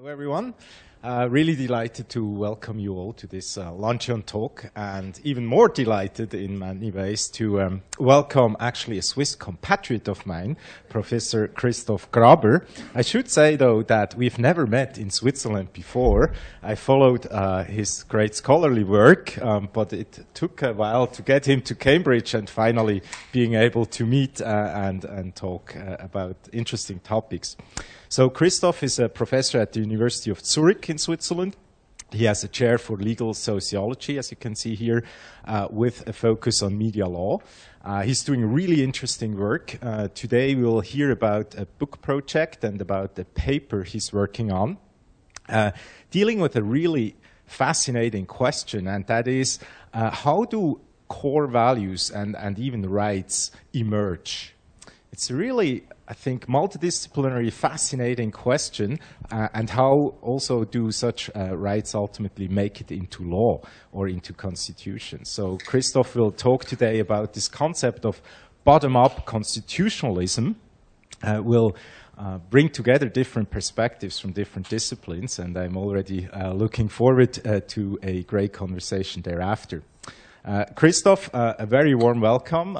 Hello, everyone. Uh, really delighted to welcome you all to this uh, luncheon talk, and even more delighted in many ways to um, welcome actually a Swiss compatriot of mine, Professor Christoph Graber. I should say, though, that we've never met in Switzerland before. I followed uh, his great scholarly work, um, but it took a while to get him to Cambridge and finally being able to meet uh, and, and talk uh, about interesting topics. So Christoph is a professor at the University of Zurich in Switzerland. He has a chair for legal sociology, as you can see here, uh, with a focus on media law. Uh, he's doing really interesting work. Uh, today we will hear about a book project and about the paper he's working on, uh, dealing with a really fascinating question, and that is uh, how do core values and, and even rights emerge? It's really I think, multidisciplinary, fascinating question, uh, and how also do such uh, rights ultimately make it into law or into constitution. So Christoph will talk today about this concept of bottom-up constitutionalism. Uh, will uh, bring together different perspectives from different disciplines, and I'm already uh, looking forward uh, to a great conversation thereafter. Christoph, a very warm welcome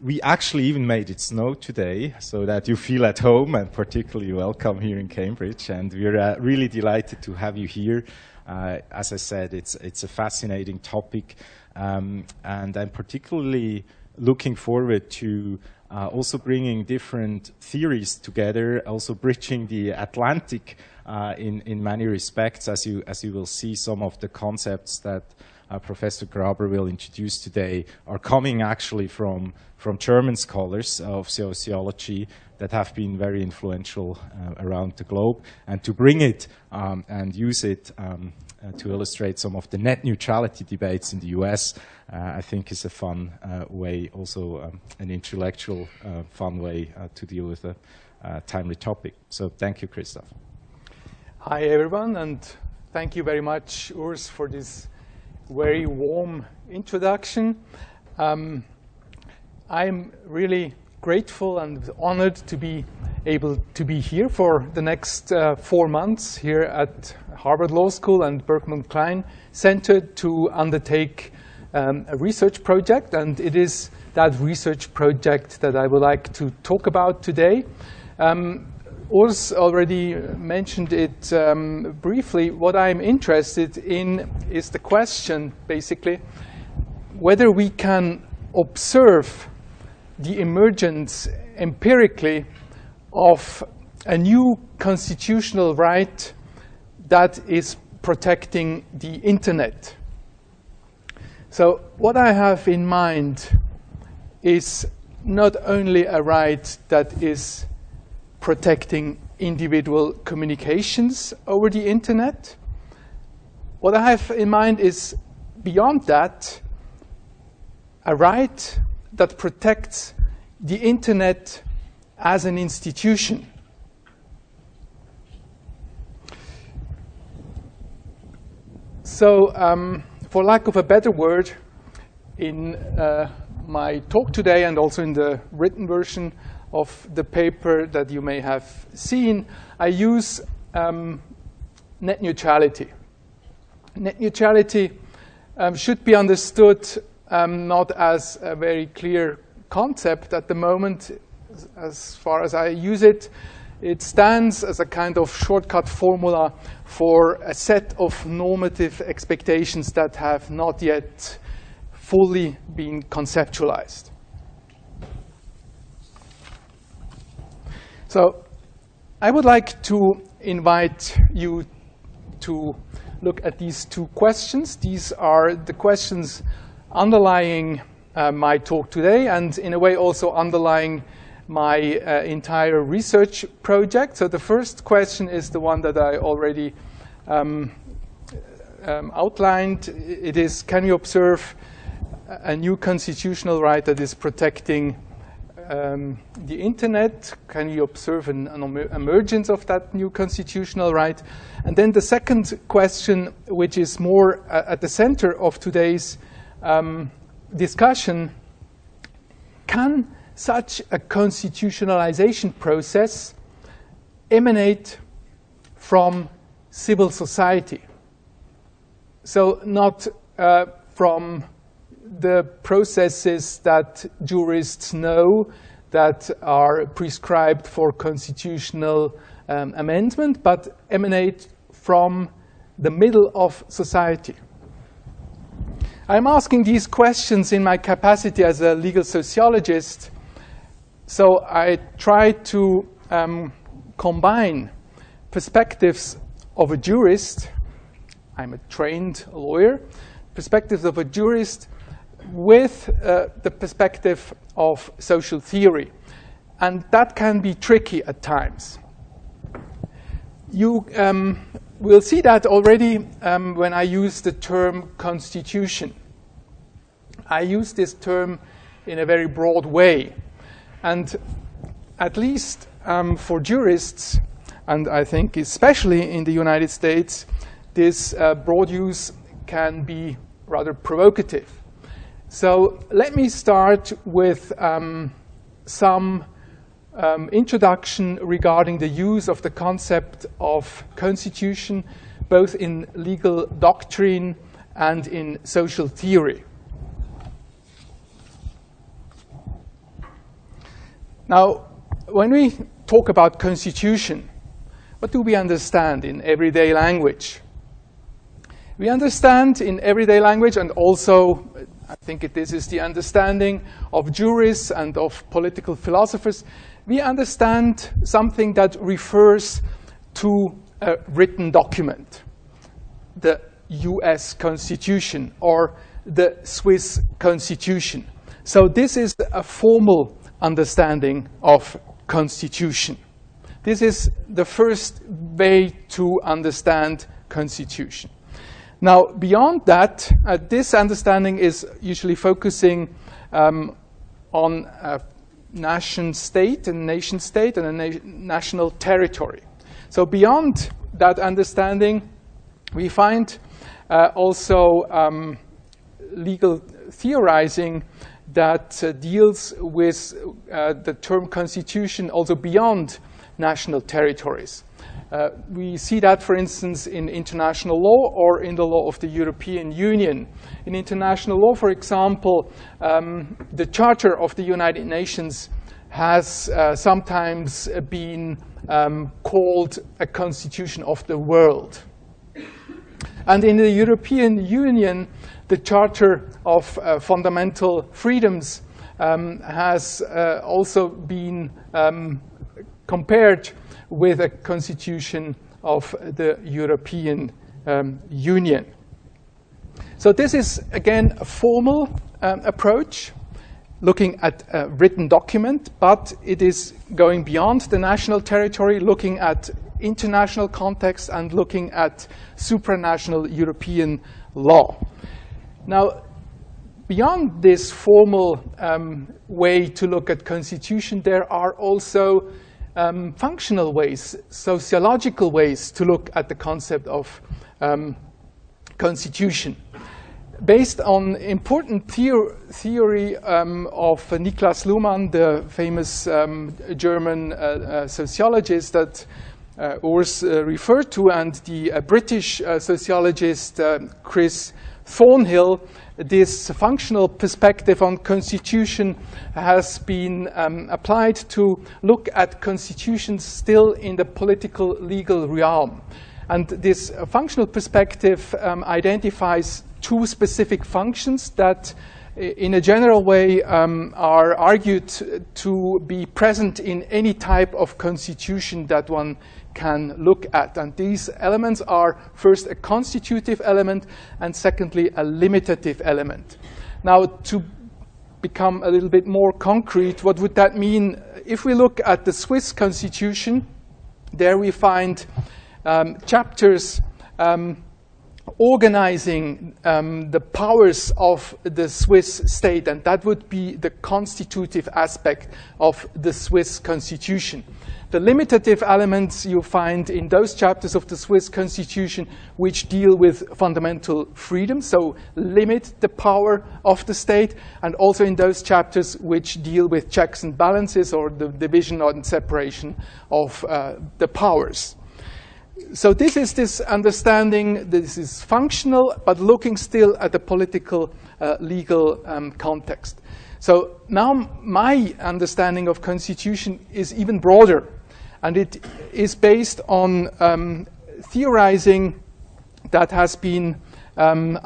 we actually even made it snow today so that you feel at home and particularly welcome here in Cambridge. And we're uh, really delighted to have you here. Uh, as I said, it's, it's a fascinating topic. Um, and I'm particularly looking forward to uh, also bringing different theories together, also bridging the Atlantic uh, in, in many respects, as you, as you will see some of the concepts that uh, Professor Graber will introduce today are coming actually from, from German scholars of sociology that have been very influential uh, around the globe. And to bring it um, and use it um, uh, to illustrate some of the net neutrality debates in the US, uh, I think is a fun uh, way, also um, an intellectual uh, fun way to deal with a timely topic. So thank you, Christoph. Hi, everyone, and thank you very much, Urs, for this very warm introduction. Um, I'm really grateful and honored to be able to be here for the next uh, four months here at Harvard Law School and Berkman Klein Center to undertake um, a research project. And it is that research project that I would like to talk about today. Um, Urs already mentioned it um, briefly. What I'm interested in is the question, basically, whether we can observe the emergence empirically of a new constitutional right that is protecting the internet. So what I have in mind is not only a right that is protecting individual communications over the internet. What I have in mind is beyond that, a right that protects the internet as an institution. So, um, for lack of a better word, in uh, my talk today and also in the written version, of the paper that you may have seen, I use um, net neutrality. Net neutrality um, should be understood um, not as a very clear concept at the moment, as far as I use it. It stands as a kind of shortcut formula for a set of normative expectations that have not yet fully been conceptualized. So I would like to invite you to look at these two questions. These are the questions underlying uh, my talk today and in a way also underlying my uh, entire research project. So the first question is the one that I already um, um, outlined. It is, can you observe a new constitutional right that is protecting um, the internet? Can you observe an, an, emergence of that new constitutional right? And then the second question, which is more uh, at the center of today's um, discussion, can such a constitutionalization process emanate from civil society. So, not uh, from the processes that jurists know that are prescribed for constitutional um, amendment, but emanate from the middle of society. I'm asking these questions in my capacity as a legal sociologist, so I try to um, combine perspectives of a jurist, I'm a trained lawyer, perspectives of a jurist with uh, the perspective of social theory. And that can be tricky at times. You um, will see that already um, when I use the term constitution. I use this term in a very broad way. And at least um, for jurists, and I think especially in the United States, this uh, broad use can be rather provocative. So let me start with um, some um, introduction regarding the use of the concept of constitution, both in legal doctrine and in social theory. Now, when we talk about constitution, what do we understand in everyday language? We understand in everyday language, and also I think this is the understanding of jurists and of political philosophers, we understand something that refers to a written document, the US Constitution or the Swiss Constitution. So this is a formal understanding of constitution. This is the first way to understand constitution. Now, beyond that, uh, this understanding is usually focusing um, on a nation state, and nation state, and a na national territory. So, beyond that understanding, we find uh, also um, legal theorizing that uh, deals with uh, the term constitution also beyond national territories. Uh, we see that, for instance, in international law or in the law of the European Union. In international law, for example, um, the Charter of the United Nations has uh, sometimes been um, called a constitution of the world. And in the European Union, the Charter of uh, Fundamental Freedoms um, has uh, also been um, compared with a constitution of the European um, Union. So this is, again, a formal um, approach looking at a written document, but it is going beyond the national territory, looking at international context and looking at supranational European law. Now, beyond this formal um, way to look at constitution, there are also um, functional ways, sociological ways to look at the concept of um, constitution. Based on important theor theory um, of Niklas Luhmann, the famous um, German uh, uh, sociologist that uh, Urs uh, referred to, and the uh, British uh, sociologist Chris Thornhill, this functional perspective on constitution has been um, applied to look at constitutions still in the political legal realm. And this functional perspective um, identifies two specific functions that in a general way um, are argued to be present in any type of constitution that one can look at. And these elements are first a constitutive element and secondly a limitative element. Now, to become a little bit more concrete, what would that mean? If we look at the Swiss constitution, there we find um, chapters um, organizing um, the powers of the Swiss state, and that would be the constitutive aspect of the Swiss constitution. The limitative elements you find in those chapters of the Swiss constitution which deal with fundamental freedom, so limit the power of the state, and also in those chapters which deal with checks and balances or the division and separation of uh, the powers. So this is this understanding, this is functional, but looking still at the political, uh, legal um, context. So now my understanding of constitution is even broader, and it is based on um, theorizing that has been um,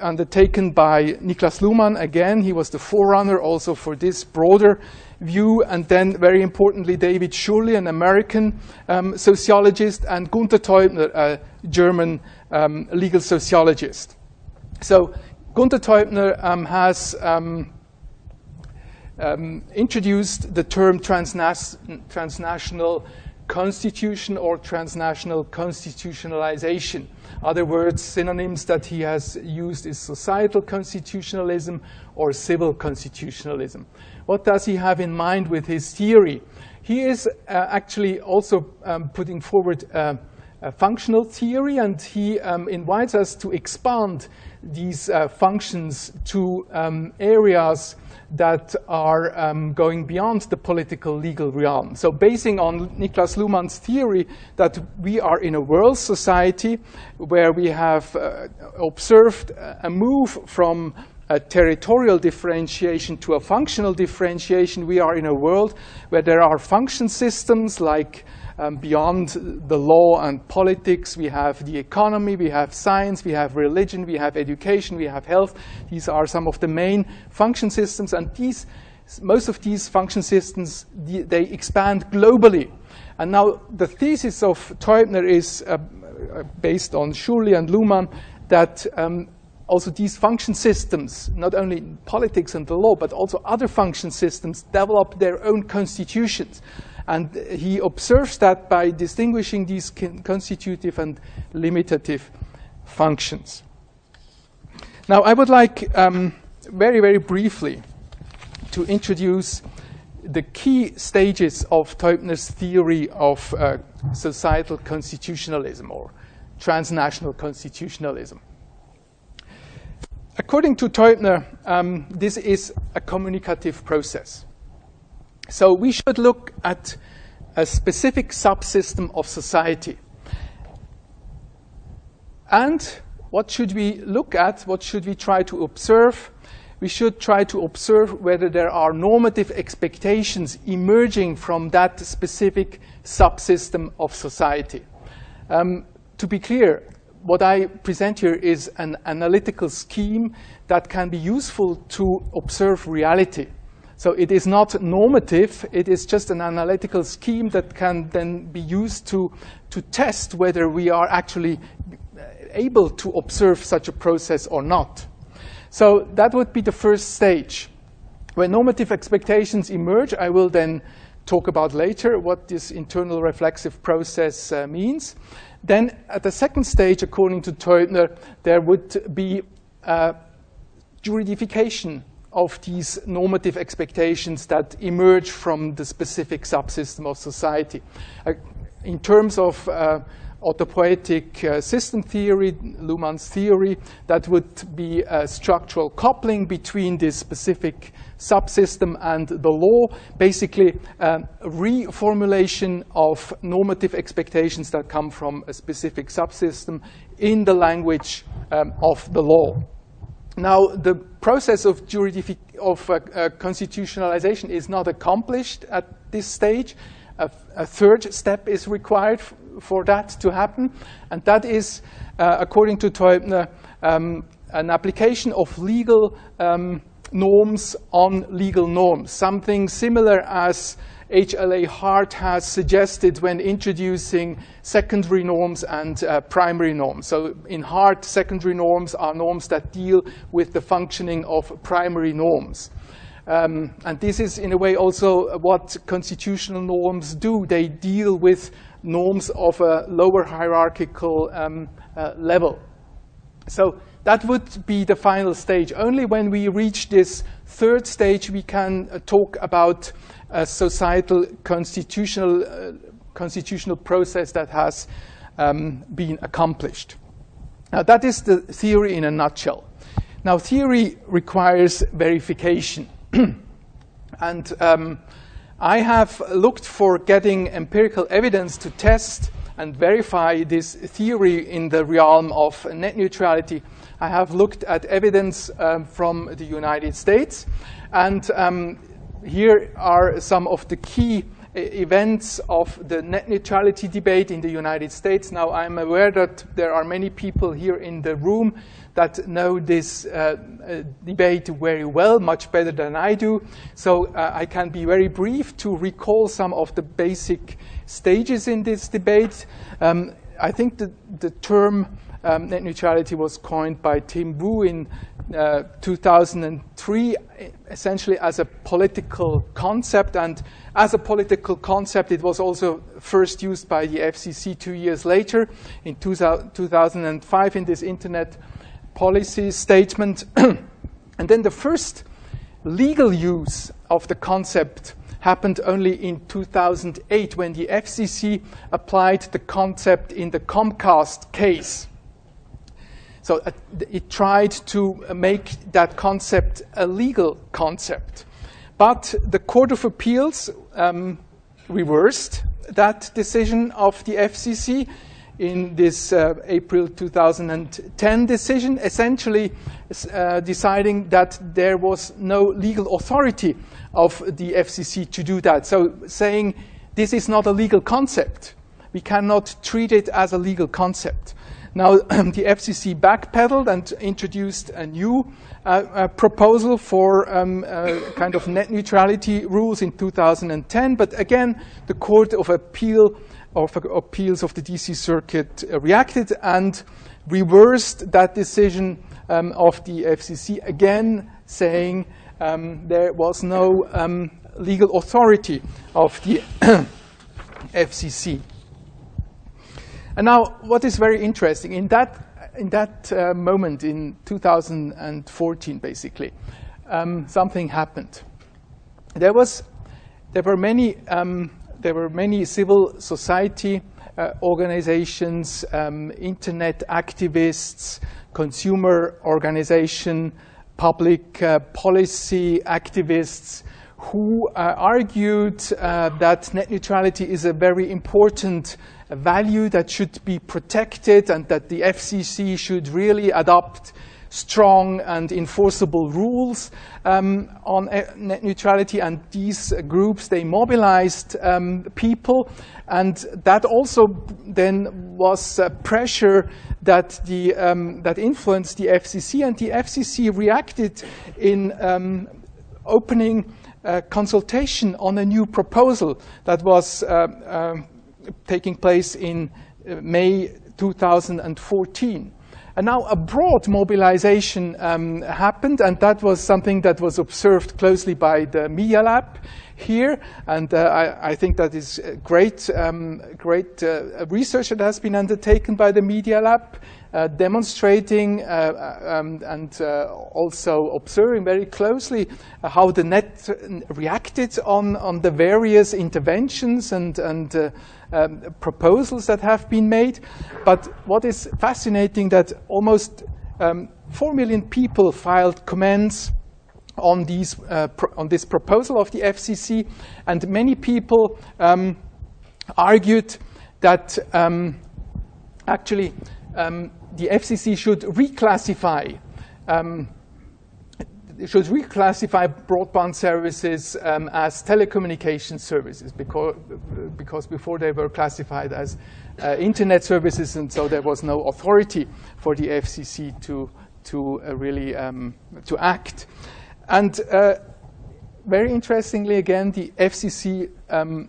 undertaken by Niklas Luhmann. Again, he was the forerunner also for this broader view, and then very importantly, David Sciulli, an American um, sociologist, and Gunther Teubner, a German um, legal sociologist. So Gunther Teubner um, has um, um, introduced the term transnas transnational constitution or transnational constitutionalization. Other words, synonyms that he has used is societal constitutionalism or civil constitutionalism. What does he have in mind with his theory? He is uh, actually also um, putting forward uh, a functional theory, and he um, invites us to expand these uh, functions to um, areas that are um, going beyond the political legal realm. So, basing on Niklas Luhmann's theory that we are in a world society where we have uh, observed a move from a territorial differentiation to a functional differentiation, we are in a world where there are function systems like um, beyond the law and politics. We have the economy, we have science, we have religion, we have education, we have health. These are some of the main function systems, and these, most of these function systems, they expand globally. And now the thesis of Teubner is uh, based on Sciulli and Luhmann that um, also these function systems, not only politics and the law, but also other function systems, develop their own constitutions. And he observes that by distinguishing these constitutive and limitative functions. Now, I would like um, very, very briefly to introduce the key stages of Teubner's theory of uh, societal constitutionalism or transnational constitutionalism. According to Teubner, um, this is a communicative process. So we should look at a specific subsystem of society. And what should we look at? What should we try to observe? We should try to observe whether there are normative expectations emerging from that specific subsystem of society. Um, to be clear, what I present here is an analytical scheme that can be useful to observe reality. So it is not normative, it is just an analytical scheme that can then be used to, to test whether we are actually able to observe such a process or not. So that would be the first stage. When normative expectations emerge, I will then talk about later what this internal reflexive process uh, means. Then at the second stage, according to Teubner, there would be uh, juridification of these normative expectations that emerge from the specific subsystem of society. Uh, in terms of uh, autopoietic uh, system theory, Luhmann's theory, that would be a structural coupling between this specific subsystem and the law, basically reformulation of normative expectations that come from a specific subsystem in the language um, of the law. Now, the process of, of uh, uh, constitutionalization is not accomplished at this stage. A, third step is required for that to happen, and that is, uh, according to Teubner, um, an application of legal um, norms on legal norms, something similar as HLA Hart has suggested when introducing secondary norms and uh, primary norms. So in Hart, secondary norms are norms that deal with the functioning of primary norms. Um, and this is, in a way, also what constitutional norms do. They deal with norms of a lower hierarchical um, uh, level. So that would be the final stage. Only when we reach this third stage, we can uh, talk about a societal constitutional, uh, constitutional process that has um, been accomplished. Now, that is the theory in a nutshell. Now, theory requires verification. and um, I have looked for getting empirical evidence to test and verify this theory in the realm of net neutrality, I have looked at evidence um, from the United States. And um, here are some of the key events of the net neutrality debate in the United States. Now, I'm aware that there are many people here in the room that know this uh, uh, debate very well, much better than I do. So uh, I can be very brief to recall some of the basic stages in this debate. Um, I think the, the term um, net neutrality was coined by Tim Wu in uh, 2003, essentially as a political concept. And as a political concept, it was also first used by the FCC two years later in 2005 in this internet policy statement. and then the first legal use of the concept happened only in 2008 when the FCC applied the concept in the Comcast case. So uh, it tried to make that concept a legal concept. But the Court of Appeals um, reversed that decision of the FCC in this uh, April 2010 decision, essentially uh, deciding that there was no legal authority of the FCC to do that. So saying this is not a legal concept. We cannot treat it as a legal concept. Now, the FCC backpedaled and introduced a new uh, uh, proposal for um, uh, kind of net neutrality rules in 2010. But again, the Court of Appeal of Appeals of the DC Circuit uh, reacted and reversed that decision um, of the FCC, again saying um, there was no um, legal authority of the FCC. And now, what is very interesting, in that, in that uh, moment in 2014, basically, um, something happened. There, was, there were many um, there were many civil society uh, organizations, um, internet activists, consumer organization, public uh, policy activists who uh, argued uh, that net neutrality is a very important value that should be protected and that the FCC should really adopt strong and enforceable rules um, on net neutrality, and these groups they mobilized um, people, and that also then was uh, pressure that the um, that influenced the FCC, and the FCC reacted in um, opening a consultation on a new proposal that was uh, uh, taking place in uh, May 2014. And now a broad mobilization um, happened, and that was something that was observed closely by the Media Lab here. And uh, I, I, think that is great, um, great uh, research that has been undertaken by the Media Lab. Uh, demonstrating uh, uh, um, and uh, also observing very closely how the net reacted on, on the various interventions and, and um, proposals that have been made. But what is fascinating that almost um, 4 million people filed comments on, these, uh, on this proposal of the FCC, and many people um, argued that um, actually um, the FCC should reclassify um, should reclassify broadband services um, as telecommunication services because, because before they were classified as uh, internet services, and so there was no authority for the FCC to, to uh, really um, to act. And uh, very interestingly, again, the FCC um,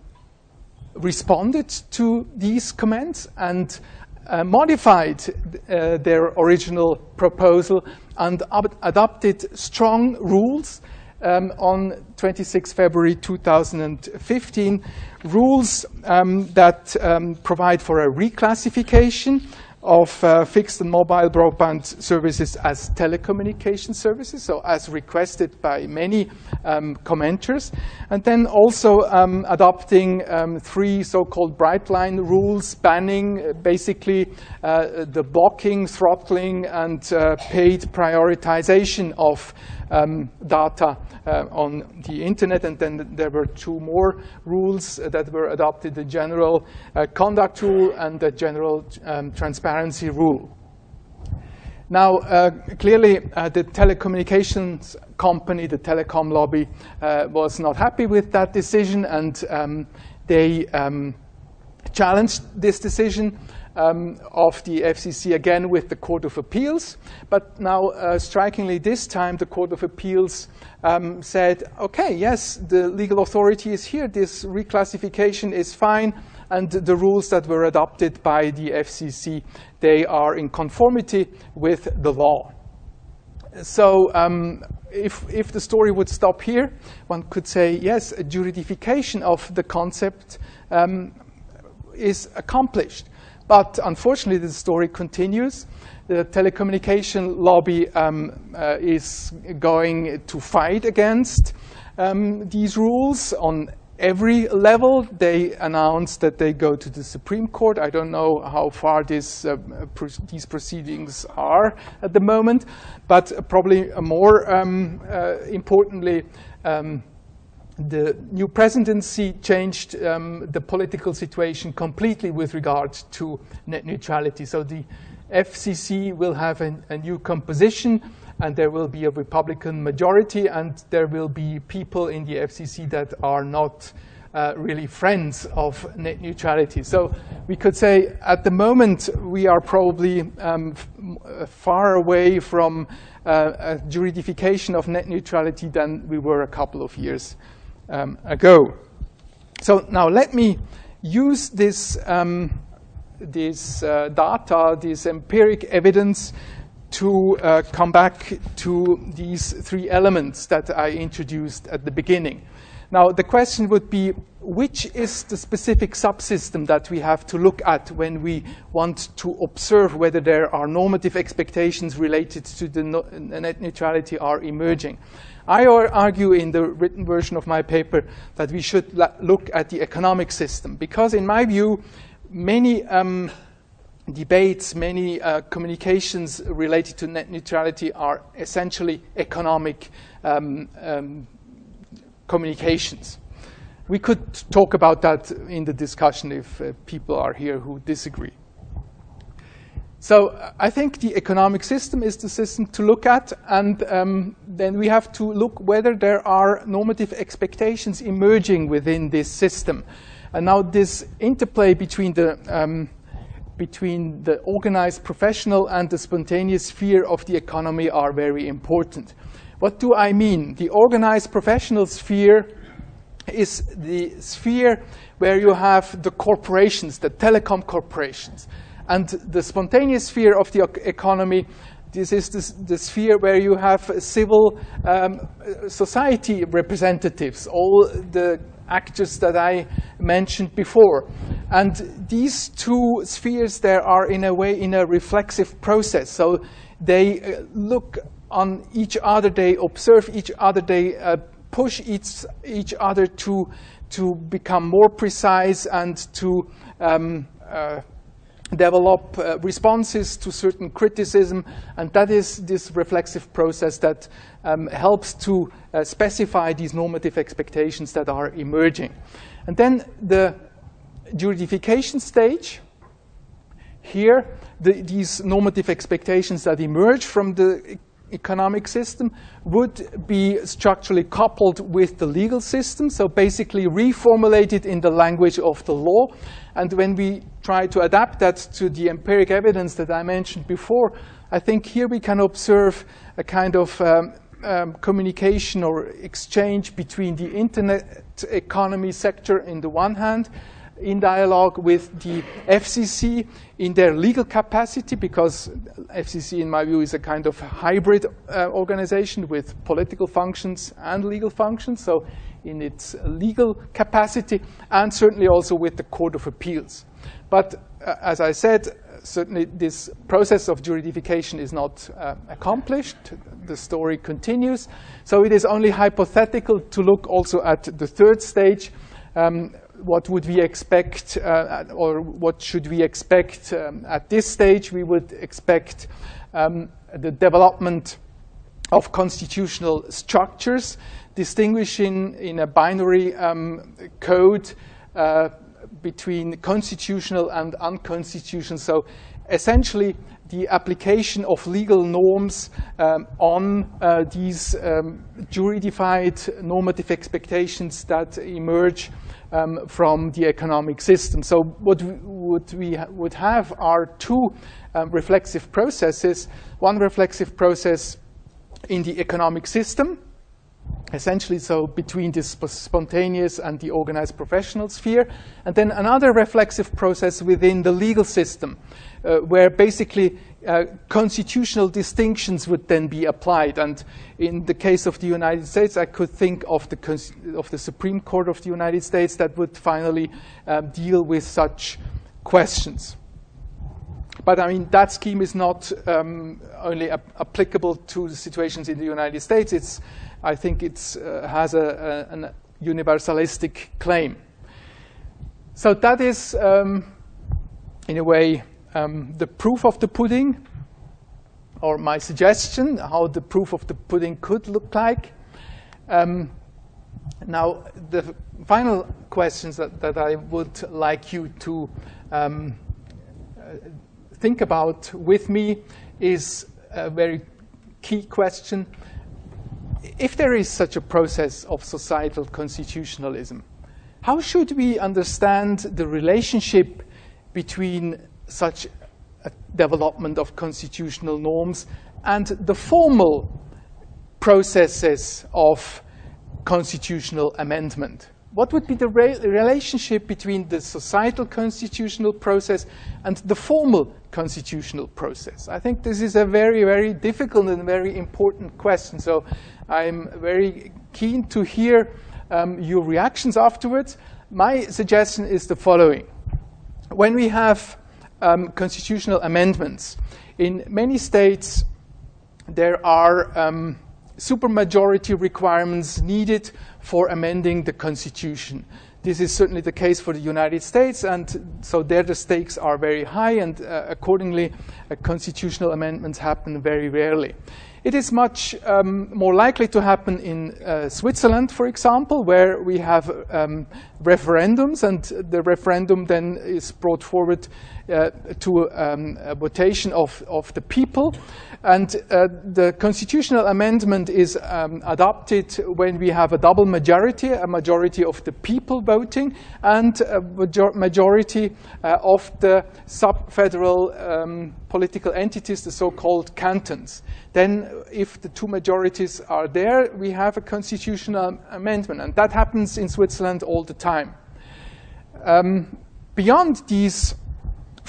responded to these comments and uh, modified uh, their original proposal and adopted strong rules um, on 26 February 2015, rules um, that um, provide for a reclassification of uh, fixed and mobile broadband services as telecommunication services, so as requested by many um, commenters, and then also um, adopting um, three so-called bright line rules banning uh, basically uh, the blocking, throttling, and uh, paid prioritization of um, data uh, on the internet. And then there were two more rules that were adopted, the general uh, conduct rule and the general um, transparency rule. Now, uh, clearly, uh, the telecommunications company, the telecom lobby, uh, was not happy with that decision, and um, they um, challenged this decision um, of the FCC again with the Court of Appeals. But now, uh, strikingly, this time the Court of Appeals um, said, okay, yes, the legal authority is here, this reclassification is fine, and the rules that were adopted by the FCC, they are in conformity with the law. So um, if, if the story would stop here, one could say, yes, a juridification of the concept um, is accomplished. But unfortunately, the story continues. The telecommunication lobby um, uh, is going to fight against um, these rules on every level. They announced that they go to the Supreme Court. I don't know how far this, uh, these proceedings are at the moment, but probably more um, uh, importantly, um, the new presidency changed um, the political situation completely with regard to net neutrality. So the FCC will have an, a new composition, and there will be a Republican majority, and there will be people in the FCC that are not uh, really friends of net neutrality. So we could say at the moment we are probably um, far away from uh, a juridification of net neutrality than we were a couple of years um, ago. So now let me use this, um, this uh, data, this empiric evidence to uh, come back to these three elements that I introduced at the beginning. Now, the question would be, which is the specific subsystem that we have to look at when we want to observe whether there are normative expectations related to the no net neutrality are emerging? I argue in the written version of my paper that we should look at the economic system because, in my view, many um, debates, many uh, communications related to net neutrality are essentially economic um, um, communications. We could talk about that in the discussion if uh, people are here who disagree. So I think the economic system is the system to look at, and um, then we have to look whether there are normative expectations emerging within this system. And now this interplay between the um, between the organized professional and the spontaneous sphere of the economy are very important. What do I mean? The organized professional sphere is the sphere where you have the corporations, the telecom corporations. And the spontaneous sphere of the economy, this is the, sphere where you have civil um, society representatives, all the actors that I mentioned before. And these two spheres there are in a way in a reflexive process. So they uh, look on each other, they observe each other, they uh, push each, each other to, to become more precise and to um, uh, develop uh, responses to certain criticism, and that is this reflexive process that um, helps to uh, specify these normative expectations that are emerging. And then the juridification stage, here, the, these normative expectations that emerge from the economic system would be structurally coupled with the legal system, so basically reformulated in the language of the law. And when we try to adapt that to the empiric evidence that I mentioned before, I think here we can observe a kind of um, um, communication or exchange between the internet economy sector in the one hand in dialogue with the FCC in their legal capacity, because FCC, in my view, is a kind of hybrid uh, organization with political functions and legal functions, so in its legal capacity, and certainly also with the Court of Appeals. But uh, as I said, certainly this process of juridification is not uh, accomplished. The story continues. So it is only hypothetical to look also at the third stage. Um, what would we expect, uh, or what should we expect um, at this stage? We would expect um, the development of constitutional structures, distinguishing in a binary um, code uh, between constitutional and unconstitutional. So essentially, the application of legal norms um, on uh, these um, juridified normative expectations that emerge um, from the economic system. So what we, what we ha would have are two um, reflexive processes. One reflexive process in the economic system, essentially so between the sp spontaneous and the organized professional sphere, and then another reflexive process within the legal system, uh, where basically uh, constitutional distinctions would then be applied. And in the case of the United States, I could think of the, of the Supreme Court of the United States that would finally um, deal with such questions. But I mean, that scheme is not um, only ap applicable to the situations in the United States. It's, I think it uh, has a, a, universalistic claim. So that is, um, in a way, um, the proof of the pudding, or my suggestion, how the proof of the pudding could look like. Um, now, the final questions that, that, I would like you to um, think about with me is a very key question. If there is such a process of societal constitutionalism, how should we understand the relationship between such a development of constitutional norms and the formal processes of constitutional amendment? What would be the re relationship between the societal constitutional process and the formal constitutional process? I think this is a very, very difficult and very important question. So I'm very keen to hear um, your reactions afterwards. My suggestion is the following. When we have um, constitutional amendments, in many states there are um, supermajority requirements needed for amending the Constitution. This is certainly the case for the United States, and so there the stakes are very high, and uh, accordingly, uh, constitutional amendments happen very rarely. It is much um, more likely to happen in uh, Switzerland, for example, where we have um, referendums, and the referendum then is brought forward uh, to um, a votation of, of the people. And uh, the constitutional amendment is um, adopted when we have a double majority, a majority of the people voting, and a major majority uh, of the sub-federal um, political entities, the so-called cantons. Then if the two majorities are there, we have a constitutional amendment. And that happens in Switzerland all the time. Um, beyond these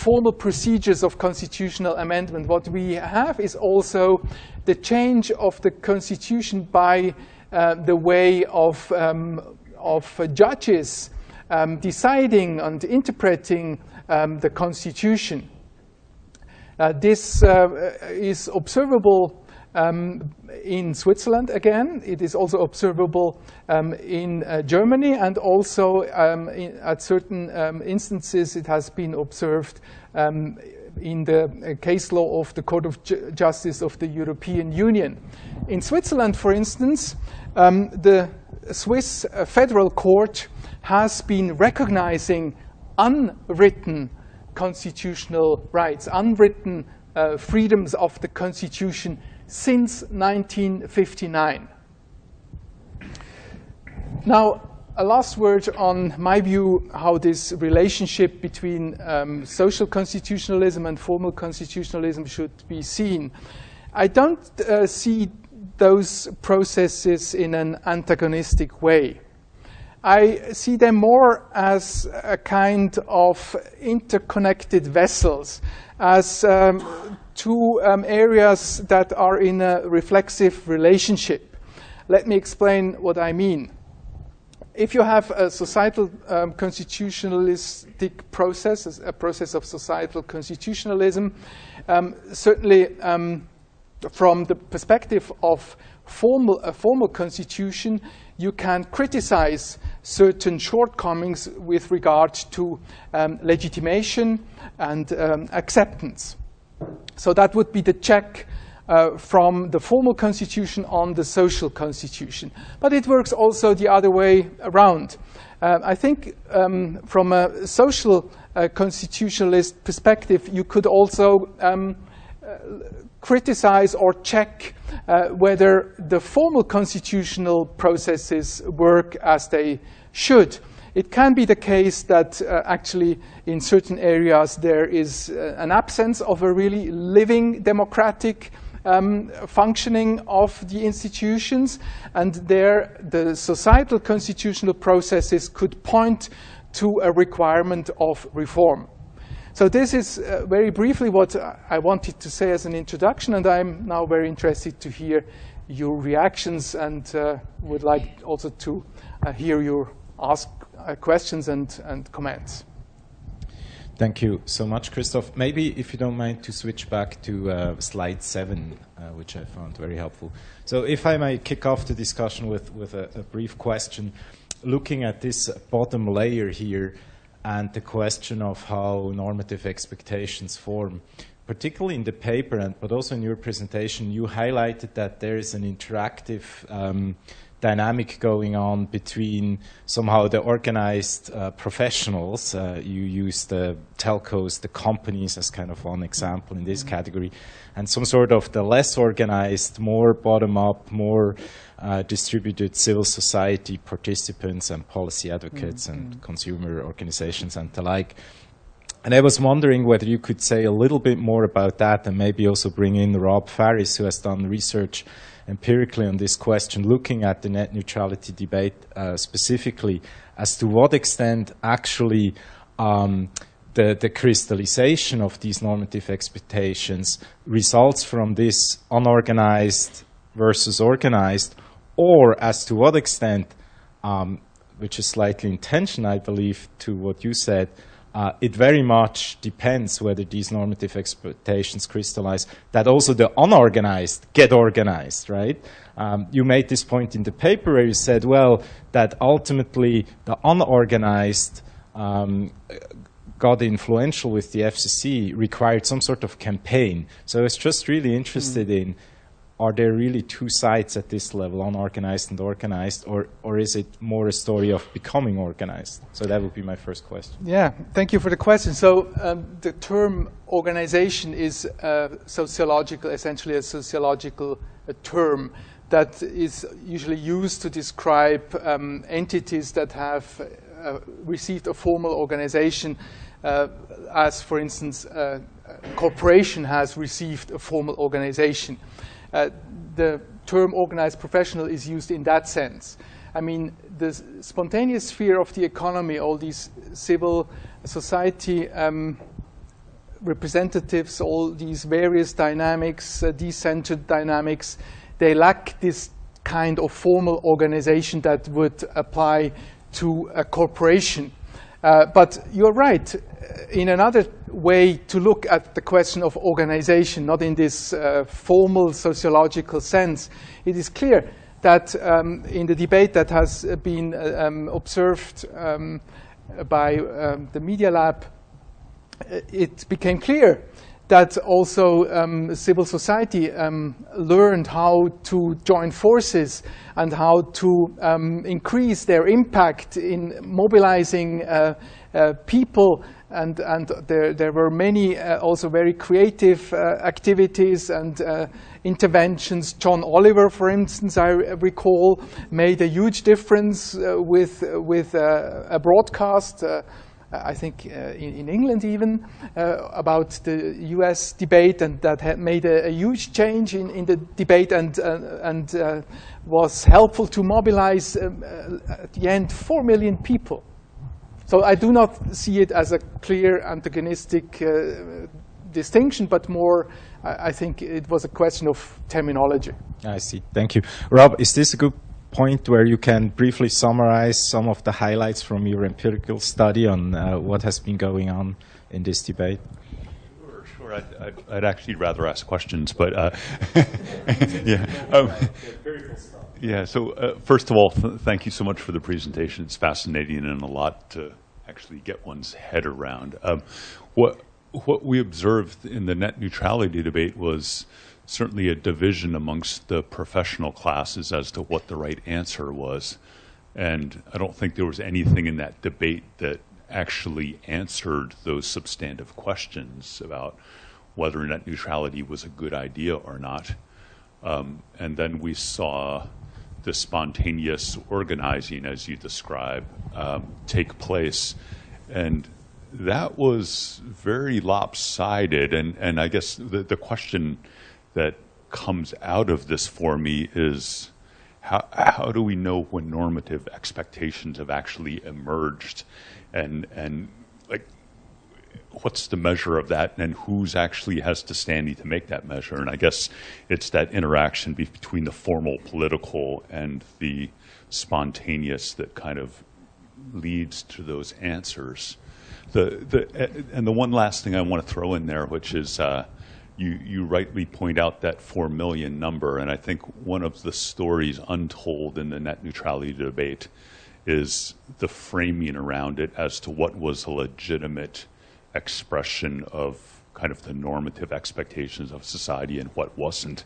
formal procedures of constitutional amendment, what we have is also the change of the constitution by uh, the way of, um, of uh, judges um, deciding and interpreting um, the constitution. Uh, this uh, is observable um, in Switzerland again. It is also observable um, in uh, Germany and also um, in, at certain um, instances it has been observed um, in the uh, case law of the Court of Ju Justice of the European Union. In Switzerland, for instance, um, the Swiss uh, Federal Court has been recognizing unwritten constitutional rights, unwritten uh, freedoms of the Constitution since 1959. Now, a last word on my view how this relationship between um, social constitutionalism and formal constitutionalism should be seen. I don't uh, see those processes in an antagonistic way. I see them more as a kind of interconnected vessels, as um, two um, areas that are in a reflexive relationship. Let me explain what I mean. if you have a societal um, constitutionalistic process, a process of societal constitutionalism, um, certainly um, from the perspective of formal, a formal constitution, you can criticize certain shortcomings with regard to um, legitimation and um, acceptance. So that would be the check uh, from the formal constitution on the social constitution. But it works also the other way around. Uh, I think um, from a social uh, constitutionalist perspective, you could also um, uh, criticize or check uh, whether the formal constitutional processes work as they should. It can be the case that uh, actually in certain areas there is uh, an absence of a really living democratic um, functioning of the institutions, and there the societal constitutional processes could point to a requirement of reform. So this is uh, very briefly what I wanted to say as an introduction, and I'm now very interested to hear your reactions and uh, would like also to uh, hear your ask questions and, and comments. Thank you so much, Christoph. Maybe, if you don't mind, to switch back to uh, slide seven, uh, which I found very helpful. So, if I may kick off the discussion with, with a, a brief question, looking at this bottom layer here and the question of how normative expectations form, particularly in the paper, and, but also in your presentation, you highlighted that there is an interactive um, dynamic going on between somehow the organized uh, professionals. Uh, you use the telcos, the companies as kind of one example in this mm-hmm. category, and some sort of the less organized, more bottom up, more uh, distributed civil society participants and policy advocates mm-hmm. and consumer organizations and the like. And I was wondering whether you could say a little bit more about that and maybe also bring in Rob Faris, who has done research empirically on this question, looking at the net neutrality debate uh, specifically, as to what extent actually um, the, the, crystallization of these normative expectations results from this unorganized versus organized, or as to what extent, um, which is slightly in tension, I believe, to what you said, uh, it very much depends whether these normative expectations crystallize, that also the unorganized get organized, right? Um, you made this point in the paper where you said, well, that ultimately the unorganized um, got influential with the FCC required some sort of campaign. So I was just really interested mm. in are there really two sides at this level, unorganized and organized, or, or is it more a story of becoming organized? So that would be my first question. Yeah, thank you for the question. So um, the term organization is uh, sociological, essentially a sociological term that is usually used to describe um, entities that have uh, received a formal organization, uh, as for instance, uh, a corporation has received a formal organization. Uh, the term organized professional is used in that sense. I mean, the spontaneous sphere of the economy, all these civil society um, representatives, all these various dynamics, uh, decentered dynamics, they lack this kind of formal organization that would apply to a corporation. Uh, but you're right. In another way to look at the question of organization, not in this uh, formal sociological sense, it is clear that um, in the debate that has been uh, um, observed um, by um, the Media Lab, uh, it became clear that also um, civil society um, learned how to join forces and how to um, increase their impact in mobilizing uh, uh, people. And, and there, there were many uh, also very creative uh, activities and uh, interventions. John Oliver, for instance, I recall, made a huge difference uh, with, with a broadcast I think uh, in, in, England even, uh, about the US debate, and that had made a, a huge change in, in the debate and, uh, and was helpful to mobilize um, at the end four million people. So I do not see it as a clear antagonistic distinction, but more, I think it was a question of terminology. I see. Thank you. Rob, is this a good point where you can briefly summarize some of the highlights from your empirical study on uh, what has been going on in this debate? Sure, sure. I'd, I'd, I'd actually rather ask questions, but uh, yeah. Um, yeah, so uh, first of all, th- thank you so much for the presentation. It's fascinating and a lot to actually get one's head around. Um, what, what we observed in the net neutrality debate was certainly a division amongst the professional classes as to what the right answer was. And I don't think there was anything in that debate that actually answered those substantive questions about whether net neutrality was a good idea or not. Um, and then we saw the spontaneous organizing, as you describe, um, take place. And that was very lopsided. And, and I guess the, the question that comes out of this for me is how, how do we know when normative expectations have actually emerged? And, and like what's the measure of that? And who's actually has to standing to make that measure? And i guess it's that interaction between the formal political and the spontaneous that kind of leads to those answers. The, the, and the one last thing i want to throw in there which is uh, you, you rightly point out that 4 million number, and I think one of the stories untold in the net neutrality debate is the framing around it as to what was a legitimate expression of kind of the normative expectations of society and what wasn't.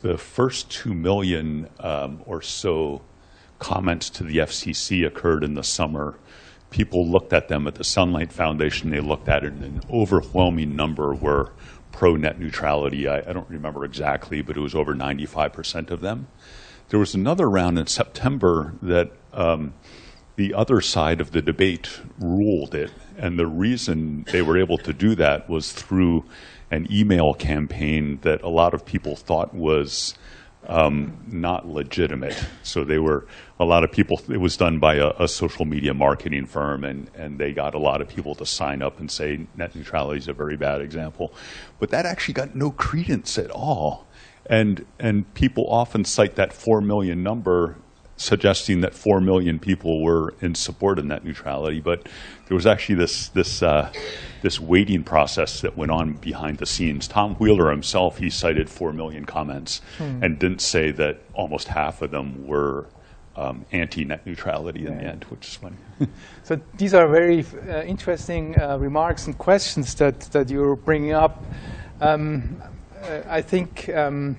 The first 2 million um, or so comments to the FCC occurred in the summer. People looked at them at the Sunlight Foundation, they looked at it, and an overwhelming number were pro net neutrality. I, I, don't remember exactly, but it was over 95% of them. There was another round in September that um, the other side of the debate ruled it. And the reason they were able to do that was through an email campaign that a lot of people thought was um, not legitimate. So they were a lot of people. It was done by a, a, social media marketing firm, and and they got a lot of people to sign up and say net neutrality is a very bad example, but that actually got no credence at all. And and people often cite that four million number suggesting that 4 million people were in support of net neutrality, but there was actually this, this, uh, this waiting process that went on behind the scenes. Tom Wheeler himself, he cited 4 million comments hmm. and didn't say that almost half of them were um, anti-net neutrality in the end, which is funny. so these are very uh, interesting uh, remarks and questions that, that you're bringing up. Um, uh, I think, um,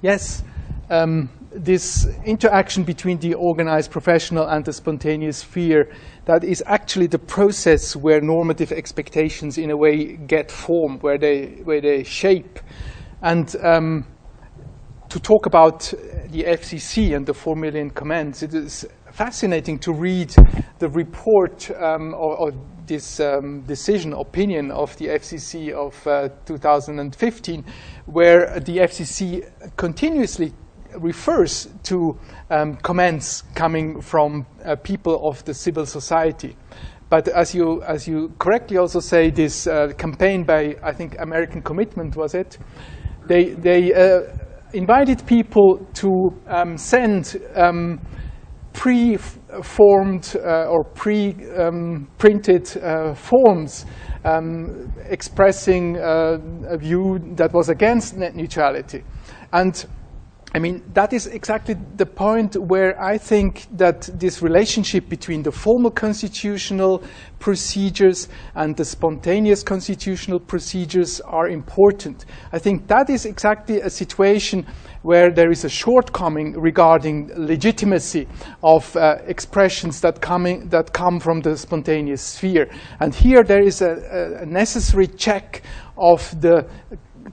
yes, um, this interaction between the organized professional and the spontaneous sphere that is actually the process where normative expectations in a way get formed where they where they shape. And um, to talk about the FCC and the 4 million comments it is fascinating to read the report um, or, or, this um, decision opinion of the FCC of uh, 2015 where the FCC continuously refers to um, comments coming from uh, people of the civil society. But as you, as you correctly also say, this uh, campaign by, I think, American Commitment, was it? They, they uh, invited people to um, send um, pre-formed uh, or pre-printed uh, forms um, expressing uh, a view that was against net neutrality. And I mean, that is exactly the point where I think that this relationship between the formal constitutional procedures and the spontaneous constitutional procedures are important. I think that is exactly a situation where there is a shortcoming regarding legitimacy of uh, expressions that, coming, that come from the spontaneous sphere. And here there is a, a necessary check of the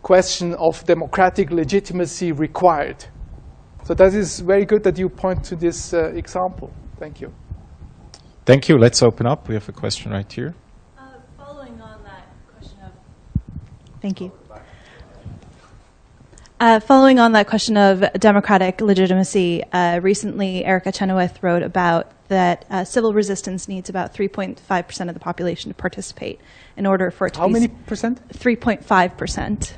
question of democratic legitimacy required. So that is very good that you point to this uh, example. Thank you. Thank you. Let's open up. We have a question right here. Uh, following on that question of, thank you. Uh, following on that question of democratic legitimacy, uh, recently Erica Chenoweth wrote about that uh, civil resistance needs about 3.5% of the population to participate in order for it to How be. How many percent? 3.5%.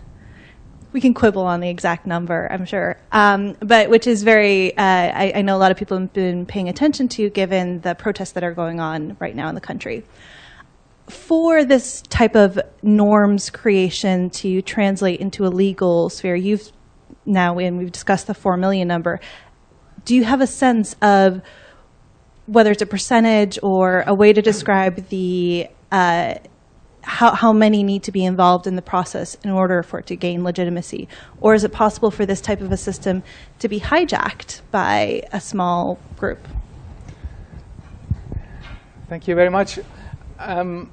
we can quibble on the exact number, I'm sure, um, but which is very, uh, I, I, know a lot of people have been paying attention to given the protests that are going on right now in the country. For this type of norms creation to translate into a legal sphere, you've now, and we've discussed the 4 million number, do you have a sense of whether it's a percentage or a way to describe the uh, how, how many need to be involved in the process in order for it to gain legitimacy? Or is it possible for this type of a system to be hijacked by a small group? Thank you very much. Um,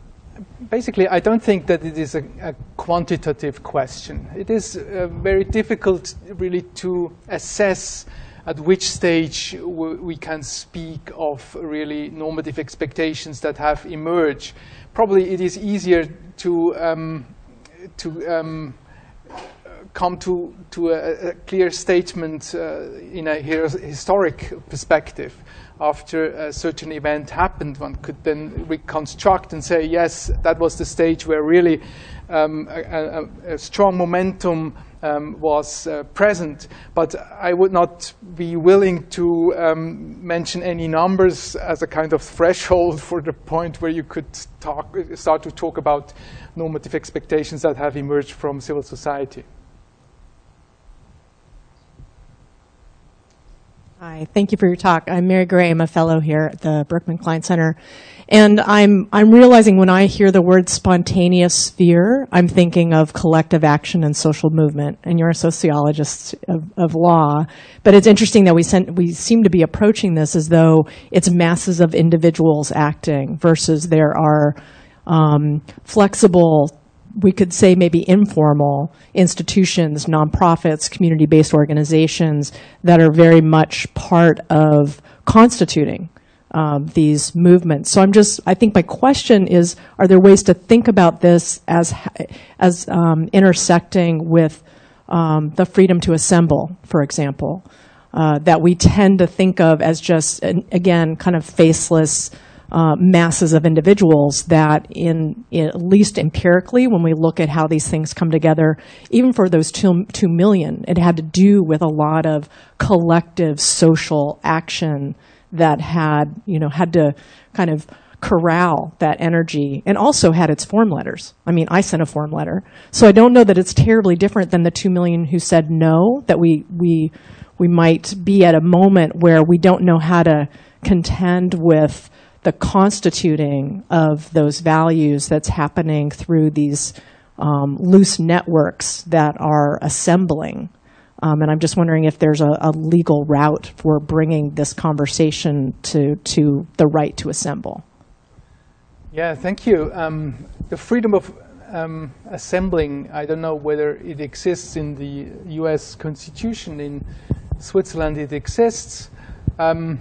basically, I don't think that it is a, a quantitative question. It is uh, very difficult, really, to assess at which stage we can speak of really normative expectations that have emerged probably it is easier to um, to um, come to to a, a clear statement uh, in a historic perspective. After a certain event happened, one could then reconstruct and say, yes, that was the stage where really um, a, a, a strong momentum um, was uh, present. But I would not be willing to um, mention any numbers as a kind of threshold for the point where you could talk, start to talk about normative expectations that have emerged from civil society. Hi, thank you for your talk. I'm Mary Gray. I'm a fellow here at the Berkman Klein Center. And I'm, I'm realizing when I hear the word spontaneous sphere, I'm thinking of collective action and social movement. And you're a sociologist of, of law. But it's interesting that we, sent, we seem to be approaching this as though it's masses of individuals acting versus there are um, flexible we could say maybe informal institutions, nonprofits, community-based organizations that are very much part of constituting um, these movements. So I'm just, I think my question is, are there ways to think about this as, as um, intersecting with um, the freedom to assemble, for example, uh, that we tend to think of as just, again, kind of faceless, uh, masses of individuals that in, in, at least empirically when we look at how these things come together even for those two, 2 million it had to do with a lot of collective social action that had you know had to kind of corral that energy and also had its form letters. I mean, I sent a form letter. So I don't know that it's terribly different than the 2 million who said no, that we, we, we might be at a moment where we don't know how to contend with the constituting of those values that's happening through these um, loose networks that are assembling. Um, and I'm just wondering if there's a, a, legal route for bringing this conversation to, to the right to assemble. Yeah, thank you. Um, the freedom of um, assembling, I don't know whether it exists in the US Constitution. In Switzerland, it exists. Um,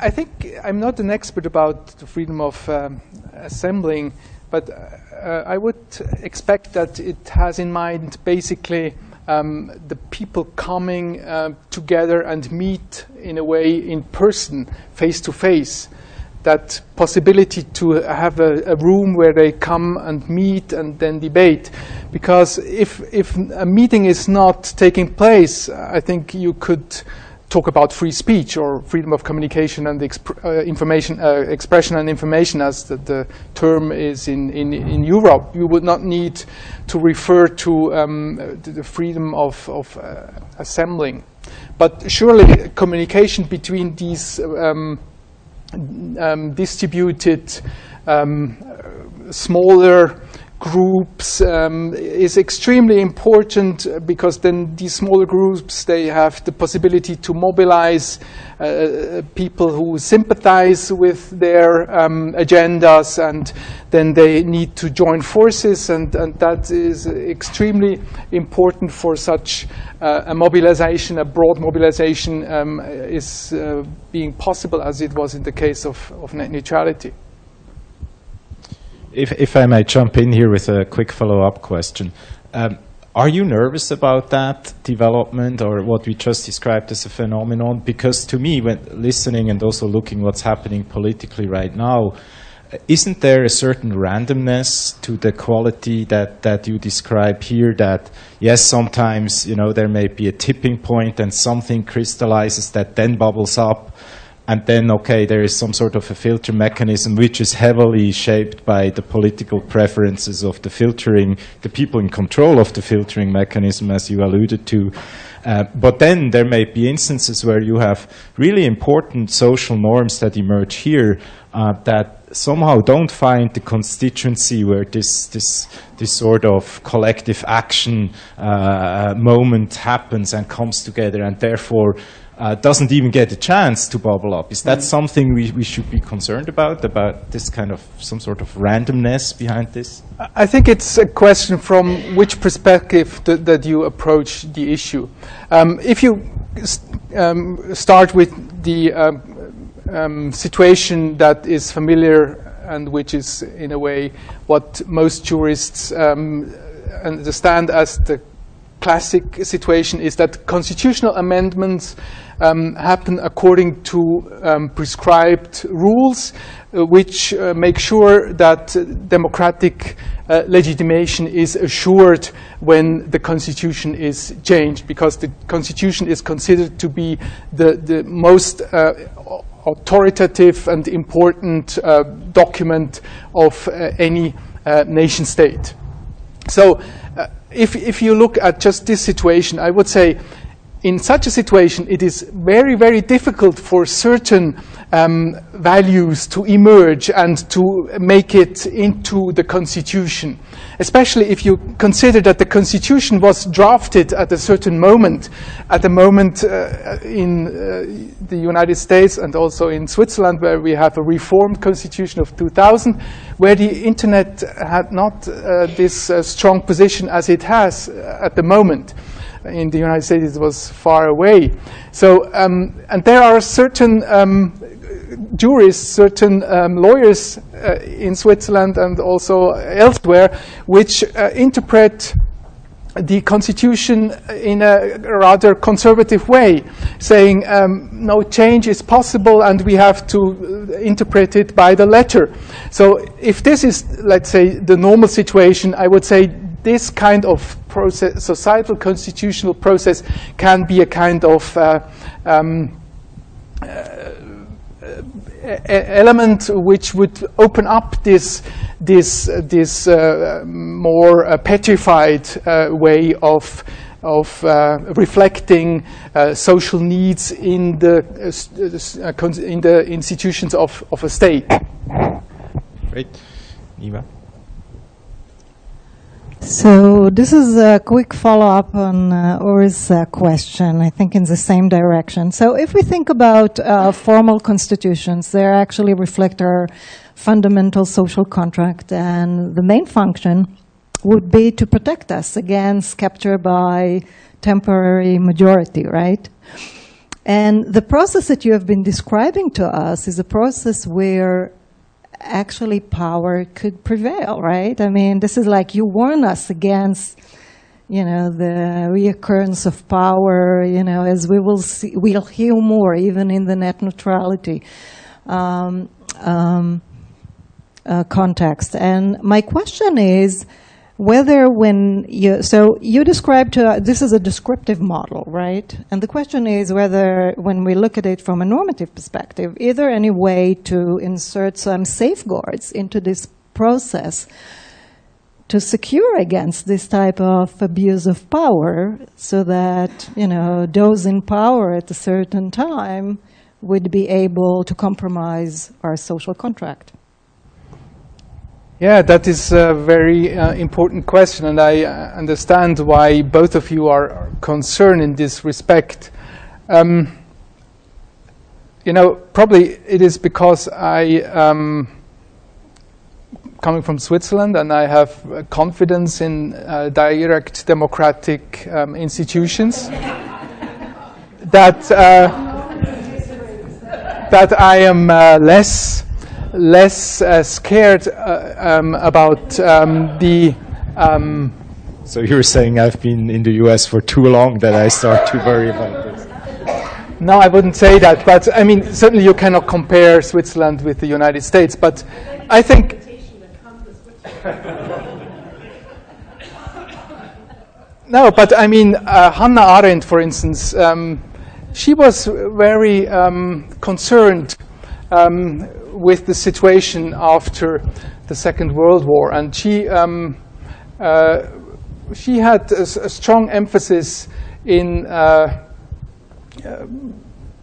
I think I'm not an expert about the freedom of um, assembling, but uh, I would expect that it has in mind basically um, the people coming uh, together and meet in a way in person, face to face. That possibility to have a, a, room where they come and meet and then debate. Because if, if a meeting is not taking place, I think you could talk about free speech or freedom of communication and uh, information uh, expression and information as the, the term is in, in, in, Europe. You would not need to refer to, um, to the freedom of, of uh, assembling. But surely communication between these um, um, distributed um, smaller groups um, is extremely important because then these smaller groups they have the possibility to mobilize uh, people who sympathize with their um, agendas and then they need to join forces and, and that is extremely important for such uh, a mobilization, a broad mobilization um, is uh, being possible as it was in the case of, of net neutrality. If, if I may jump in here with a quick follow-up question. Um, are you nervous about that development or what we just described as a phenomenon? Because to me, when listening and also looking what's happening politically right now, isn't there a certain randomness to the quality that, that you describe here? That yes, sometimes you know there may be a tipping point and something crystallizes that then bubbles up, and then okay, there is some sort of a filter mechanism which is heavily shaped by the political preferences of the filtering, the people in control of the filtering mechanism, as you alluded to. Uh, but then there may be instances where you have really important social norms that emerge here uh, that somehow don't find the constituency where this this this sort of collective action uh, moment happens and comes together, and therefore. Uh, doesn't even get a chance to bubble up. Is that mm. something we, we should be concerned about, about this kind of some sort of randomness behind this? I think it's a question from which perspective th that you approach the issue. Um, if you st um, start with the um, um, situation that is familiar and which is, in a way, what most jurists um, understand as the classic situation is that constitutional amendments um, happen according to um, prescribed rules, uh, which uh, make sure that democratic uh, legitimation is assured when the constitution is changed, because the constitution is considered to be the, the most uh, authoritative and important uh, document of uh, any uh, nation state. So if, if you look at just this situation, I would say in such a situation, it is very, very difficult for certain um, values to emerge and to make it into the Constitution. Especially if you consider that the Constitution was drafted at a certain moment, at a moment uh, in uh, the United States and also in Switzerland, where we have a reformed Constitution of 2000, where the Internet had not uh, this uh, strong position as it has uh, at the moment in the United States it was far away. So, um, and there are certain um, jurists, certain um, lawyers uh, in Switzerland and also elsewhere, which uh, interpret the constitution in a rather conservative way, saying um, no change is possible and we have to uh, interpret it by the letter. So if this is, let's say, the normal situation, I would say this kind of process, societal constitutional process can be a kind of uh, um, uh, element which would open up this this this uh, more uh, petrified uh, way of of uh, reflecting social needs in the in the institutions of, of a state. Great, Eva. So this is a quick follow-up on uh, Urs' uh, question, I think in the same direction. So if we think about uh, formal constitutions, they actually reflect our fundamental social contract, and the main function would be to protect us against capture by temporary majority, right? And the process that you have been describing to us is a process where actually power could prevail, right? I mean, this is like you warn us against, you know, the reoccurrence of power, you know, as we will see, we'll hear more even in the net neutrality um, um, uh, context. And my question is, whether when you, so you described, uh, this is a descriptive model, right? And the question is whether when we look at it from a normative perspective, is there any way to insert some safeguards into this process to secure against this type of abuse of power so that, you know, those in power at a certain time would be able to compromise our social contract? Yeah, that is a very uh, important question, and I uh, understand why both of you are concerned in this respect. Um, you know, probably it is because I um, coming from Switzerland and I have confidence in uh, direct democratic um, institutions that uh, that I am uh, less less uh, scared uh, um, about um, the. Um, so you're saying I've been in the U.S. for too long that I start to worry about this. No, I wouldn't say that, but I mean, certainly you cannot compare Switzerland with the United States, but I think. no, but I mean, uh, Hannah Arendt, for instance, um, she was very um, concerned um, with the situation after the Second World War, and she um, uh, she had a, a, strong emphasis in uh, uh,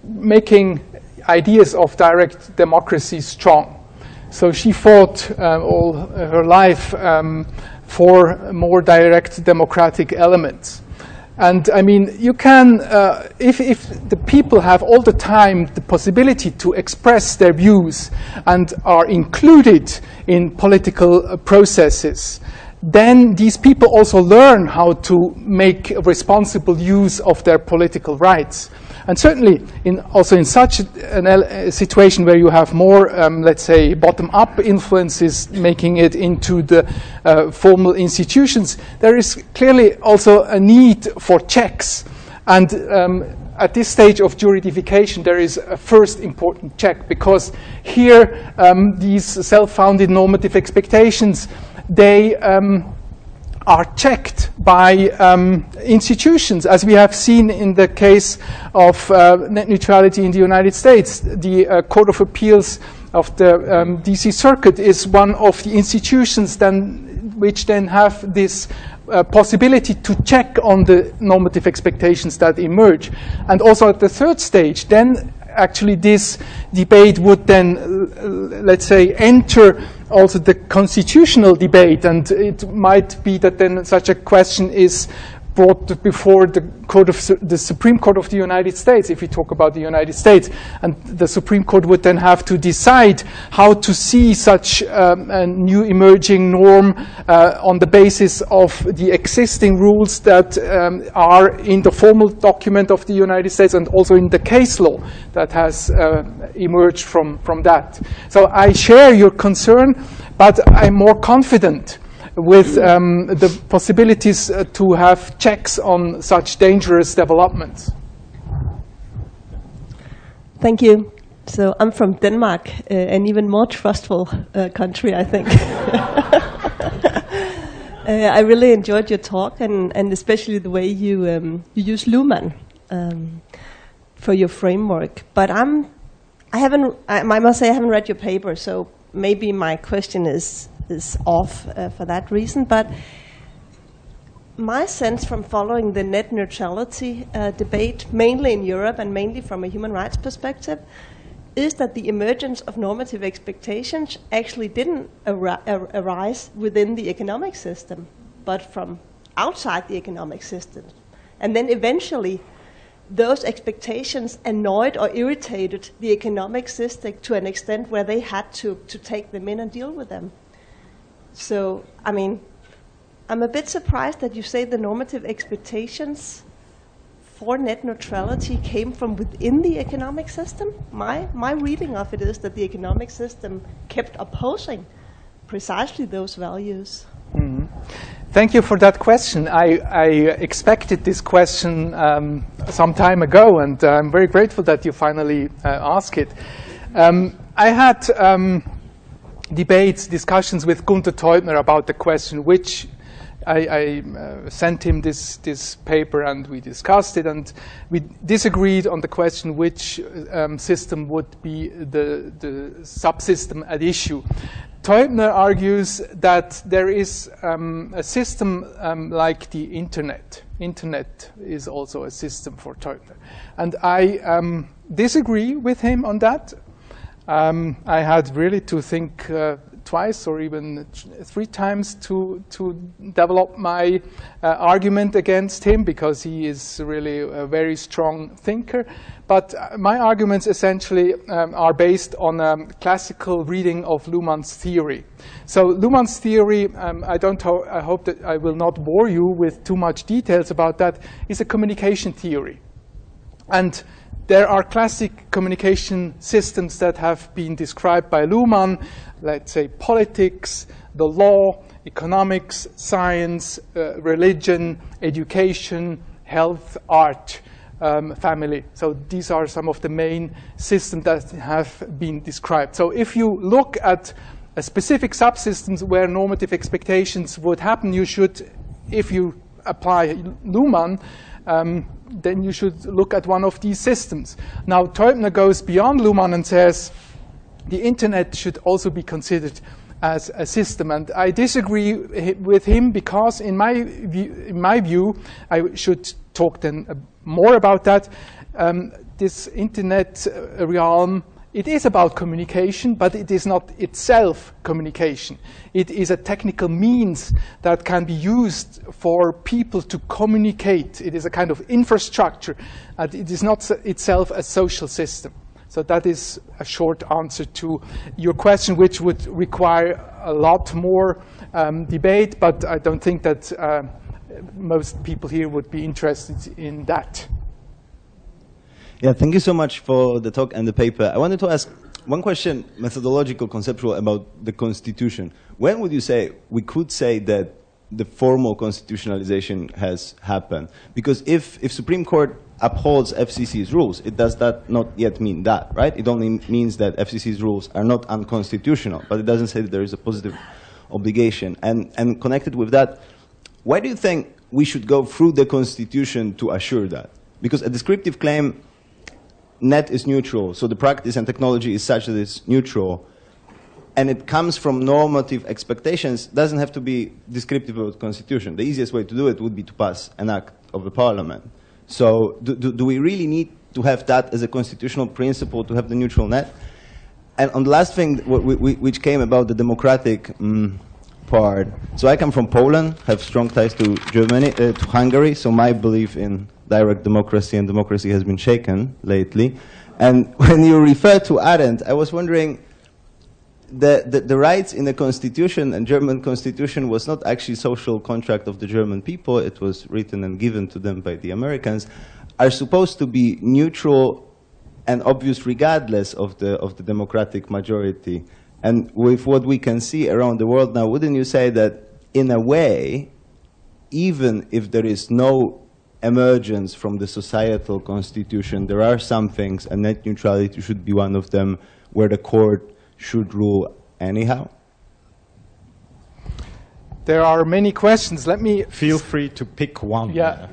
making ideas of direct democracy strong. So she fought uh, all her life um, for more direct democratic elements. And I mean, you can, uh, if, if the people have all the time the possibility to express their views and are included in political uh, processes, then these people also learn how to make responsible use of their political rights. And certainly, in, also in such a situation where you have more, um, let's say, bottom-up influences making it into the uh, formal institutions, there is clearly also a need for checks. And um, at this stage of juridification, there is a first important check because here um, these self-founded normative expectations, they um, are checked by um, institutions, as we have seen in the case of uh, net neutrality in the United States. The uh, Court of Appeals of the um, DC Circuit is one of the institutions then, which then have this uh, possibility to check on the normative expectations that emerge. And also at the third stage, then actually this debate would then, let's say, enter also the constitutional debate, and it might be that then such a question is brought before the, court of, the Supreme Court of the United States, if we talk about the United States. And the Supreme Court would then have to decide how to see such um, a new emerging norm uh, on the basis of the existing rules that um, are in the formal document of the United States and also in the case law that has uh, emerged from, from that. So I share your concern, but I'm more confident with um, the possibilities uh, to have checks on such dangerous developments. Thank you. So I'm from Denmark, uh, an even more trustful uh, country, I think. Uh, I really enjoyed your talk, and, and especially the way you um, you use Luhmann um, for your framework. But I'm, I haven't. I, I must say I haven't read your paper, so maybe my question is is off uh, for that reason. But my sense from following the net neutrality uh, debate, mainly in Europe and mainly from a human rights perspective, is that the emergence of normative expectations actually didn't ar- ar- arise within the economic system, but from outside the economic system. And then eventually, those expectations annoyed or irritated the economic system to an extent where they had to, to take them in and deal with them. So, I mean, I'm a bit surprised that you say the normative expectations for net neutrality came from within the economic system. My, my reading of it is that the economic system kept opposing precisely those values. Mm-hmm. Thank you for that question. I, I expected this question um, some time ago, and uh, I'm very grateful that you finally uh, asked it. Um, I had. Um, debates, discussions with Gunther Teubner about the question which I, I uh, sent him this, this paper and we discussed it and we disagreed on the question which um, system would be the, the subsystem at issue. Teubner argues that there is um, a system um, like the internet. Internet is also a system for Teubner. And I um, disagree with him on that. Um, I had really to think uh, twice or even three times to, to develop my uh, argument against him because he is really a very strong thinker. But uh, my arguments essentially um, are based on a classical reading of Luhmann's theory. So Luhmann's theory, um, I don't ho- I hope that I will not bore you with too much details about that, is a communication theory. And there are classic communication systems that have been described by Luhmann, let's say politics, the law, economics, science, uh, religion, education, health, art. um, family. So these are some of the main systems that have been described. So if you look at a specific subsystems where normative expectations would happen, you should, if you apply Luhmann, um, then you should look at one of these systems. Now, Teubner goes beyond Luhmann and says the internet should also be considered as a system. And I disagree with him because, in my view, in my view I should talk then more about that. Um, this internet uh, realm it is about communication, but it is not itself communication. It is a technical means that can be used for people to communicate. It is a kind of infrastructure, and it is not itself a social system. So that is a short answer to your question, which would require a lot more um, debate, but I don't think that uh, most people here would be interested in that. Yeah, thank you so much for the talk and the paper. I wanted to ask one question, methodological, conceptual, about the Constitution. When would you say we could say that the formal constitutionalization has happened? Because if, if Supreme Court upholds FCC's rules, it does that not yet mean that, right? It only means that FCC's rules are not unconstitutional, but it doesn't say that there is a positive obligation. And, and connected with that, why do you think we should go through the Constitution to assure that? Because a descriptive claim net is neutral, so the practice and technology is such that it's neutral, and it comes from normative expectations, doesn't have to be descriptive of the Constitution. The easiest way to do it would be to pass an act of the Parliament. So do, do, do we really need to have that as a constitutional principle to have the neutral net? And on the last thing, which came about the democratic um, part. So I come from Poland, have strong ties to Germany, uh, to Hungary. So my belief in direct democracy and democracy has been shaken lately. And when you refer to Arendt, I was wondering, the, the, the, rights in the constitution and German constitution was not actually social contract of the German people, it was written and given to them by the Americans, are supposed to be neutral and obvious regardless of the, of the democratic majority. And with what we can see around the world now, wouldn't you say that in a way, even if there is no emergence from the societal constitution. There are some things, and net neutrality should be one of them, where the court should rule anyhow. There are many questions. Let me feel free to pick one. Yeah.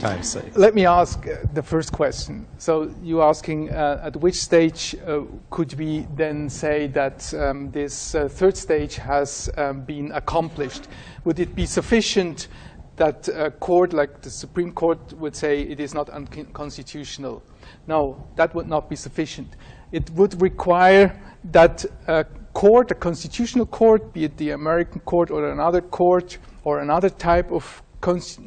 Time's sake. Let me ask uh, the first question. So you're asking uh, at which stage uh, could we then say that um, this uh, third stage has um, been accomplished? Would it be sufficient that a court like the Supreme Court would say it is not unconstitutional. No, that would not be sufficient. It would require that a court, a constitutional court, be it the American court or another court or another type of,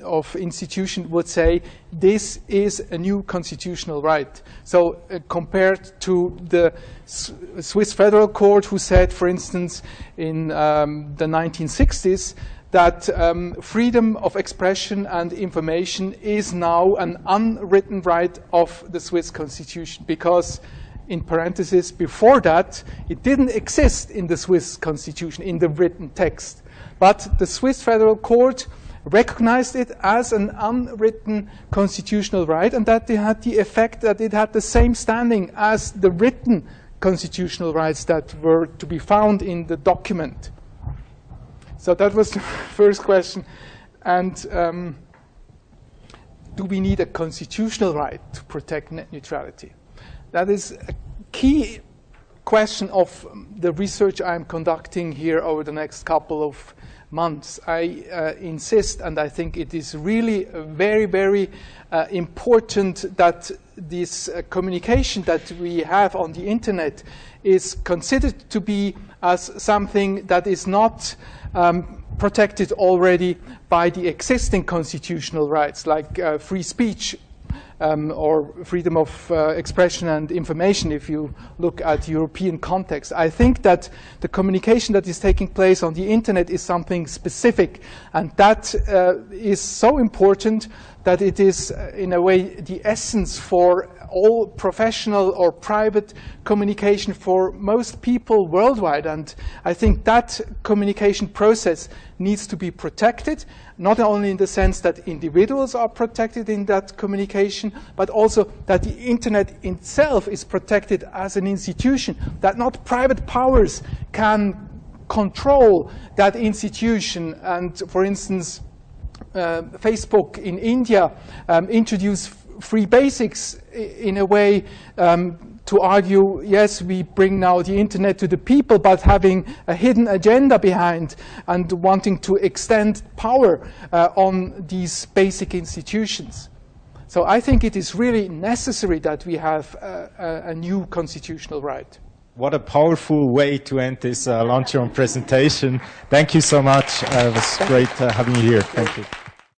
of institution, would say this is a new constitutional right. So, uh, compared to the S Swiss Federal Court, who said, for instance, in um, the 1960s, that um, freedom of expression and information is now an unwritten right of the Swiss constitution because in parentheses before that it didn't exist in the Swiss constitution in the written text. But the Swiss federal court recognized it as an unwritten constitutional right and that it had the effect that it had the same standing as the written constitutional rights that were to be found in the document so that was the first question. And um, do we need a constitutional right to protect net neutrality? That is a key question of the research I'm conducting here over the next couple of months. I uh, insist, and I think it is really very, very uh, important that this uh, communication that we have on the internet is considered to be as something that is not um, protected already by the existing constitutional rights, like uh, free speech um, or freedom of uh, expression and information, if you look at European context. I think that the communication that is taking place on the internet is something specific, and that uh, is so important that it is, uh, in a way, the essence for all professional or private communication for most people worldwide. And I think that communication process needs to be protected, not only in the sense that individuals are protected in that communication, but also that the internet itself is protected as an institution, that not private powers can control that institution. And for instance, uh, Facebook in India um, introduced free basics in a way um, to argue, yes, we bring now the internet to the people, but having a hidden agenda behind and wanting to extend power uh, on these basic institutions. So I think it is really necessary that we have a, a, new constitutional right. What a powerful way to end this uh, luncheon presentation. Thank you so much. Uh, it was great uh, having you here. Thank you.